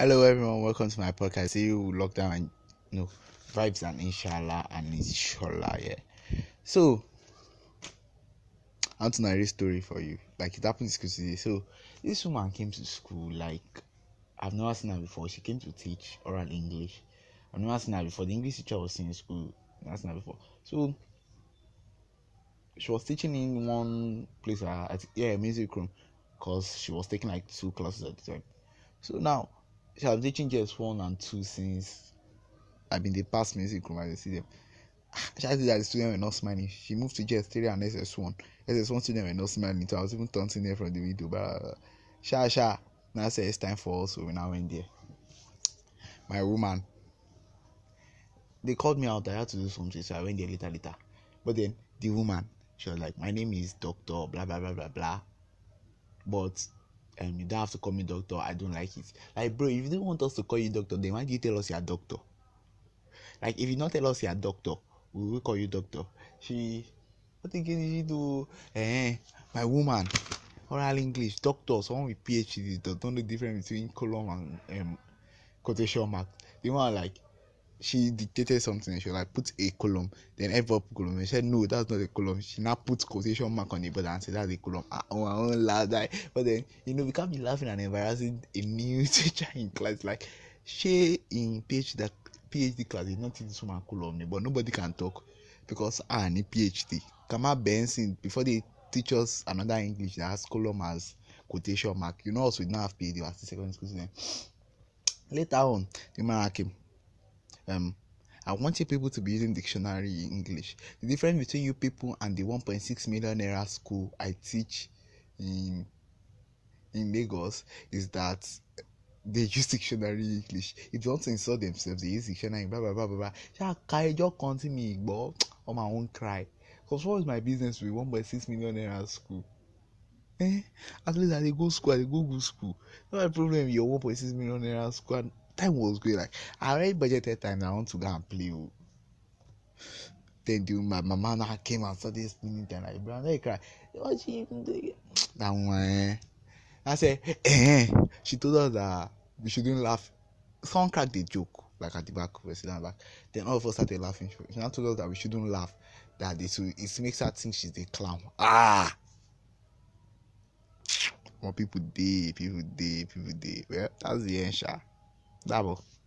Hello, everyone. Welcome to my podcast. See you lockdown and no vibes and inshallah and inshallah. Yeah. So, I want to narrate story for you. Like it happened in school today. So, this woman came to school. Like I've never seen her before. She came to teach oral English. I've never seen her before. The English teacher was in school. I've never seen her before. So she was teaching in one place. Uh, at, yeah, music room, cause she was taking like two classes at the time. So now she has teaching just one and two since I've been the past music room. I see them. Ah, she said that the students were not smiling. She moved to JS3 and SS1. SS1 students were not smiling. So I was even taunting them from the window. But sha sha. Now I it's time for us. So we now went there. My woman. They called me out. I had to do something. So I went there later, later. But then the woman, she was like, My name is Doctor, blah, blah, blah, blah, blah. But um, you don't have to call me doctor. I don't like it. Like, bro, if you don't want us to call you doctor, then why do you tell us you're doctor? Like, if you not tell us you're doctor, we will call you doctor. She, what again did she do? Eh, my woman, oral English, doctor, someone with PhD, don't know the difference between colon and um, quotation mark. The one like, she dictated something. She like, put a column, then ever put column. She said, no, that's not a column. She now put quotation mark on it, but and said that's a column. I, oh, I won't laugh that. But then, you know, we can't be laughing and embarrassing a new teacher in class. Like, she in PhD, PhD class is not this woman column, but nobody can talk because I need PhD. Kama Benson, before they teach us another English that has column as quotation mark, you know, also we don't have PhD as the second school student. Later on, the man came um I want you people to be using dictionary English. The difference between you people and the 1.6 million naira school I teach in in Lagos is that they use dictionary English. If they want to insult themselves, they use dictionary. Blah blah blah blah blah. I just continue me, but on my own cry. Cause what is my business with 1.6 million naira school? Eh? At least I go school, I go good school. No problem. Your 1.6 million naira school. And time was great. Like I already budgeted time. I want to go and play. Oh. Then the, my mama now came and started spending time like bro. I cry. What she even do? That one. Eh? I said, eh. She told us that we shouldn't laugh. Someone cracked a joke like at the back, we sitting back. Then all of us started laughing. She now told us that we shouldn't laugh. That this it makes her think she's a clown. Ah. More people day, people day, people day. Well, that's the end. Davos.